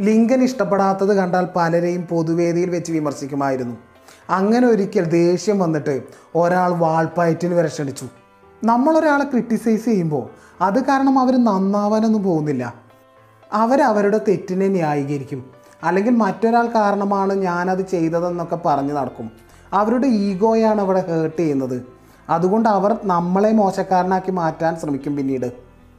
Lincoln ഇഷ്ടപ്പെടാത്തത് കണ്ടാൽ പലരെയും പൊതുവേദിയിൽ വെച്ച് വിമർശിക്കുമായിരുന്നു. അങ്ങനെ ഒരിക്കൽ ദേഷ്യം വന്നിട്ട് ഒരാൾ വാൾപ്പയറ്റിന് വരെ ക്ഷണിച്ചു. നമ്മളൊരാളെ ക്രിട്ടിസൈസ് ചെയ്യുമ്പോൾ അത് കാരണം അവർ നന്നാവാനൊന്നും പോകുന്നില്ല. അവരവരുടെ തെറ്റിനെ ന്യായീകരിക്കും. അല്ലെങ്കിൽ മറ്റൊരാൾ കാരണമാണ് ഞാനത് ചെയ്തതെന്നൊക്കെ പറഞ്ഞു നടക്കും. അവരുടെ ഈഗോയാണ് അവിടെ ഹേർട്ട് ചെയ്യുന്നത്. അതുകൊണ്ട് അവർ നമ്മളെ മോശക്കാരനാക്കി മാറ്റാൻ ശ്രമിക്കും പിന്നീട്.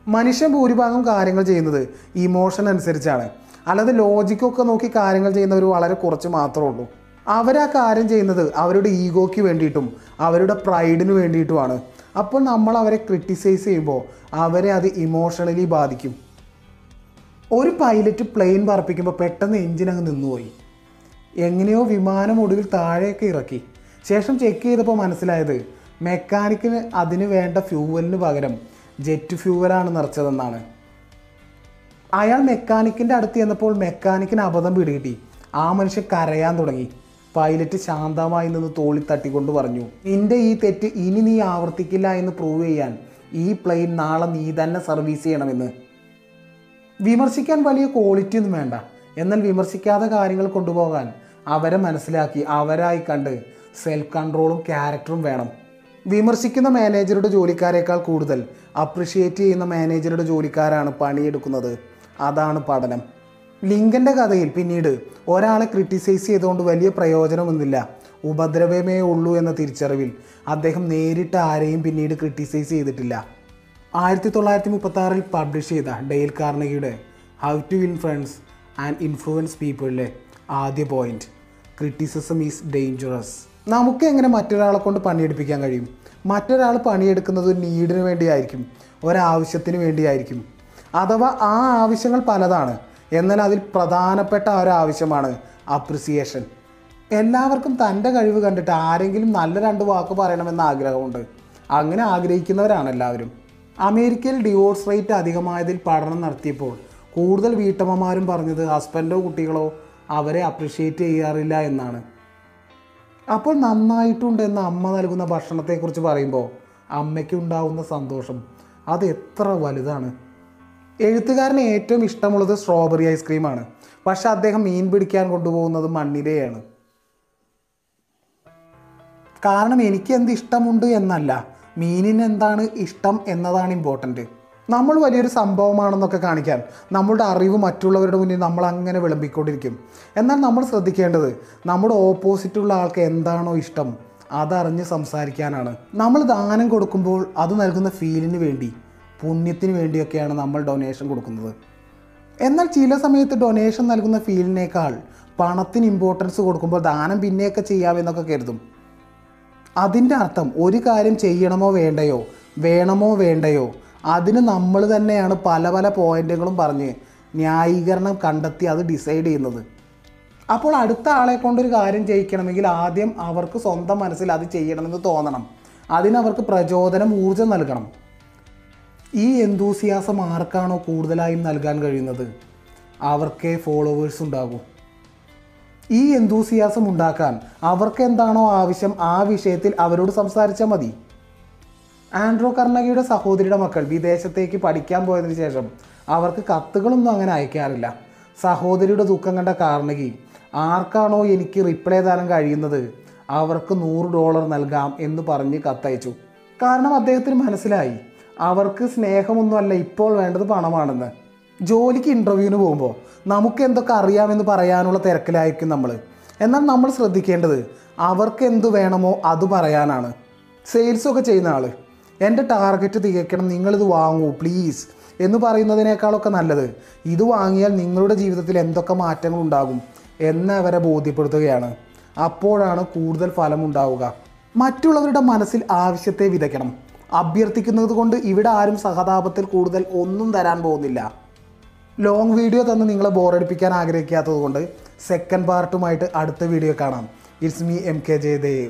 മനുഷ്യൻ ഭൂരിഭാഗം കാര്യങ്ങൾ ചെയ്യുന്നത് ഇമോഷൻ അനുസരിച്ചാണ്. അല്ലാതെ ലോജിക്കൊക്കെ നോക്കി കാര്യങ്ങൾ ചെയ്യുന്നവർ വളരെ കുറച്ച് മാത്രമേ ഉള്ളൂ. അവരാ കാര്യം ചെയ്യുന്നത് അവരുടെ ഈഗോയ്ക്ക് വേണ്ടിയിട്ടും അവരുടെ പ്രൈഡിന് വേണ്ടിയിട്ടുമാണ്. അപ്പോൾ നമ്മൾ അവരെ ക്രിട്ടിസൈസ് ചെയ്യുമ്പോൾ അവരെ അത് ഇമോഷണലി ബാധിക്കും. ഒരു പൈലറ്റ് പ്ലെയിൻ പറപ്പിക്കുമ്പോൾ പെട്ടെന്ന് എഞ്ചിൻ അങ്ങ് നിന്നുപോയി. എങ്ങനെയോ വിമാനം ഒടുവിൽ താഴെയൊക്കെ ഇറക്കി. ശേഷം ചെക്ക് ചെയ്തപ്പോൾ മനസ്സിലായത് മെക്കാനിക്കിന് അതിന് വേണ്ട ഫ്യൂവലിന് പകരം ജെറ്റ് ഫ്യൂവലാണ് നിറച്ചതെന്നാണ്. അയാൾ മെക്കാനിക്കിന്റെ അടുത്ത് ചെന്നപ്പോൾ മെക്കാനിക്കിന് അബദ്ധം പിടികിട്ടി. ആ മനുഷ്യൻ കരയാൻ തുടങ്ങി. പൈലറ്റ് ശാന്തമായി നിന്ന് തോളി തട്ടിക്കൊണ്ട് പറഞ്ഞു നിന്റെ ഈ തെറ്റ് ഇനി നീ ആവർത്തിക്കില്ല എന്ന് പ്രൂവ് ചെയ്യാൻ ഈ പ്ലെയിൻ നാളെ നീ തന്നെ സർവീസ് ചെയ്യണമെന്ന്. വിമർശിക്കാൻ വലിയ ക്വാളിറ്റി ഒന്നും വേണ്ട. എന്നാൽ വിമർശിക്കാതെ കാര്യങ്ങൾ കൊണ്ടുപോകാൻ അവരെ മനസ്സിലാക്കി അവരായി കണ്ട് സെൽഫ് കൺട്രോളും ക്യാരക്ടറും വേണം. വിമർശിക്കുന്ന മാനേജറുടെ ജോലിക്കാരേക്കാൾ കൂടുതൽ അപ്രിഷിയേറ്റ് ചെയ്യുന്ന മാനേജറുടെ ജോലിക്കാരാണ് പണിയെടുക്കുന്നത്. അതാണ് പഠനം. ലിങ്കന്റെ കഥയിൽ പിന്നീട് ഒരാളെ ക്രിട്ടിസൈസ് ചെയ്തുകൊണ്ട് വലിയ പ്രയോജനമൊന്നുമില്ല. ഉപദ്രവമേ ഉള്ളൂ എന്ന തിരിച്ചറിവിൽ അദ്ദേഹം നേരിട്ട് ആരെയും പിന്നീട് ക്രിട്ടിസൈസ് ചെയ്തിട്ടില്ല. ആയിരത്തി തൊള്ളായിരത്തി മുപ്പത്തി ആറിൽ പബ്ലിഷ് ചെയ്ത Dale കാർണഗിയുടെ how to influence and influence പീപ്പിളിലെ ആദ്യ പോയിന്റ് ക്രിറ്റിസിസം ഈസ് ഡേഞ്ചറസ് നമുക്ക് എങ്ങനെ മറ്റൊരാളെ കൊണ്ട് പണിയെടുപ്പിക്കാൻ കഴിയും? മറ്റൊരാൾ പണിയെടുക്കുന്നത് ഒരു നീഡിന് വേണ്ടിയായിരിക്കും ഒരാവശ്യത്തിന് വേണ്ടിയായിരിക്കും. അഥവാ ആ ആവശ്യങ്ങൾ പലതാണ്. എന്നാൽ അതിൽ പ്രധാനപ്പെട്ട ഒരാവശ്യമാണ് അപ്രിസിയേഷൻ എല്ലാവർക്കും തന്റെ കഴിവ് കണ്ടിട്ട് ആരെങ്കിലും നല്ല രണ്ട് വാക്ക് പറയണമെന്ന് ആഗ്രഹമുണ്ട്. അങ്ങനെ ആഗ്രഹിക്കുന്നവരാണ് എല്ലാവരും. അമേരിക്കയിൽ ഡിവോഴ്സ് റേറ്റ് അധികമായതിൽ പഠനം നടത്തിയപ്പോൾ കൂടുതൽ വീട്ടമ്മമാരും പറഞ്ഞത് ഹസ്ബൻഡോ കുട്ടികളോ അവരെ അപ്രിഷ്യേറ്റ് ചെയ്യാറില്ല എന്നാണ്. അപ്പോൾ നന്നായിട്ടുണ്ട് എന്ന് അമ്മ നൽകുന്ന ഭക്ഷണത്തെക്കുറിച്ച് പറയുമ്പോൾ അമ്മയ്ക്കുണ്ടാവുന്ന സന്തോഷം അത് എത്ര വലുതാണ്. എഴുത്തുകാരന് ഏറ്റവും ഇഷ്ടമുള്ളത് സ്ട്രോബെറി ഐസ്ക്രീമാണ്. പക്ഷെ അദ്ദേഹം മീൻ പിടിക്കാൻ കൊണ്ടുപോകുന്നത് മണ്ണിരയാണ്. കാരണം എനിക്ക് എന്ത് ഇഷ്ടമുണ്ട് എന്നല്ല. മീനിന് എന്താണ് ഇഷ്ടം എന്നതാണ് ഇമ്പോർട്ടന്റ് നമ്മൾ വലിയൊരു സംഭവമാണെന്നൊക്കെ കാണിക്കാൻ നമ്മളുടെ അറിവ് മറ്റുള്ളവരുടെ മുന്നിൽ നമ്മൾ അങ്ങനെ വിളമ്പിക്കൊണ്ടിരിക്കും. എന്നാൽ നമ്മൾ ശ്രദ്ധിക്കേണ്ടത് നമ്മുടെ ഓപ്പോസിറ്റുള്ള ആൾക്ക് എന്താണോ ഇഷ്ടം. അതറിഞ്ഞ് സംസാരിക്കാനാണ്. നമ്മൾ ദാനം കൊടുക്കുമ്പോൾ അത് നൽകുന്ന ഫീലിന് വേണ്ടി. പുണ്യത്തിന് വേണ്ടിയൊക്കെയാണ് നമ്മൾ ഡൊണേഷൻ കൊടുക്കുന്നത്. എന്നാൽ ചില സമയത്ത് ഡൊണേഷൻ നൽകുന്ന ഫീലിനേക്കാൾ പണത്തിന് ഇമ്പോർട്ടൻസ് കൊടുക്കുമ്പോൾ ദാനം പിന്നെയൊക്കെ ചെയ്യാമെന്നൊക്കെ കരുതും. അതിന്റെ അർത്ഥം ഒരു കാര്യം ചെയ്യണമോ വേണ്ടയോ? വേണമോ വേണ്ടയോ? അതിന് നമ്മൾ തന്നെയാണ് പല പല പോയിന്റുകളും പറഞ്ഞ് ന്യായീകരണം കണ്ടെത്തി അത് ഡിസൈഡ് ചെയ്യുന്നത്. അപ്പോൾ അടുത്ത ആളെ കൊണ്ടൊരു കാര്യം ചെയ്യിക്കണമെങ്കിൽ ആദ്യം അവർക്ക് സ്വന്തം മനസ്സിൽ അത് ചെയ്യണമെന്ന് തോന്നണം. അതിനവർക്ക് പ്രചോദനം ഊർജം നൽകണം. ഈ എന്തൂസിയാസം ആർക്കാണോ കൂടുതലായും നൽകാൻ കഴിയുന്നത്? അവർക്കേ ഫോളോവേഴ്സ് ഉണ്ടാകൂ. ഈ എന്തൂസിയാസം ഉണ്ടാക്കാൻ അവർക്കെന്താണോ ആവശ്യം ആ വിഷയത്തിൽ അവരോട് സംസാരിച്ചാൽ മതി. ആൻഡ്രോ കർണകിയുടെ സഹോദരിയുടെ മക്കൾ വിദേശത്തേക്ക് പഠിക്കാൻ പോയതിനു ശേഷം അവർക്ക് കത്തുകളൊന്നും അങ്ങനെ അയക്കാറില്ല. സഹോദരിയുടെ ദുഃഖം കണ്ട കാർണകി ആർക്കാണോ എനിക്ക് റിപ്ലൈ തരാൻ കഴിയുന്നത്? അവർക്ക് നൂറ് ഡോളർ നൽകാം എന്ന് പറഞ്ഞ് കത്തയച്ചു. കാരണം അദ്ദേഹത്തിന് മനസ്സിലായി. അവർക്ക് സ്നേഹമൊന്നുമല്ല ഇപ്പോൾ വേണ്ടത് പണമാണെന്ന്. ജോലിക്ക് ഇന്റർവ്യൂവിന് പോകുമ്പോൾ നമുക്ക് എന്തൊക്കെ അറിയാമെന്ന് പറയാനുള്ള തിരക്കിലായിരിക്കും നമ്മൾ എന്നാൽ നമ്മൾ ശ്രദ്ധിക്കേണ്ടത് അവർക്ക് എന്ത് വേണമോ അത് പറയാനാണ്. സെയിൽസൊക്കെ ചെയ്യുന്ന ആൾ എന്റെ ടാർഗറ്റ് തികയ്ക്കണം നിങ്ങളിത് വാങ്ങൂ പ്ലീസ് എന്ന് പറയുന്നതിനേക്കാളൊക്കെ നല്ലത് ഇത് വാങ്ങിയാൽ നിങ്ങളുടെ ജീവിതത്തിൽ എന്തൊക്കെ മാറ്റങ്ങൾ ഉണ്ടാകും എന്നവരെ ബോധ്യപ്പെടുത്തുകയാണ്. അപ്പോഴാണ് കൂടുതൽ ഫലമുണ്ടാവുക മറ്റുള്ളവരുടെ മനസ്സിൽ ആവശ്യത്തെ വിതയ്ക്കണം. അഭ്യർത്ഥിക്കുന്നത് കൊണ്ട് ഇവിടെ ആരും സഹതാപത്തിൽ കൂടുതൽ ഒന്നും തരാൻ പോകുന്നില്ല. ലോങ് വീഡിയോ തന്ന് നിങ്ങളെ ബോറടിപ്പിക്കാൻ ആഗ്രഹിക്കാത്തത് കൊണ്ട് സെക്കൻഡ് പാർട്ടുമായിട്ട് അടുത്ത വീഡിയോ കാണാം. It's me M K Jayadev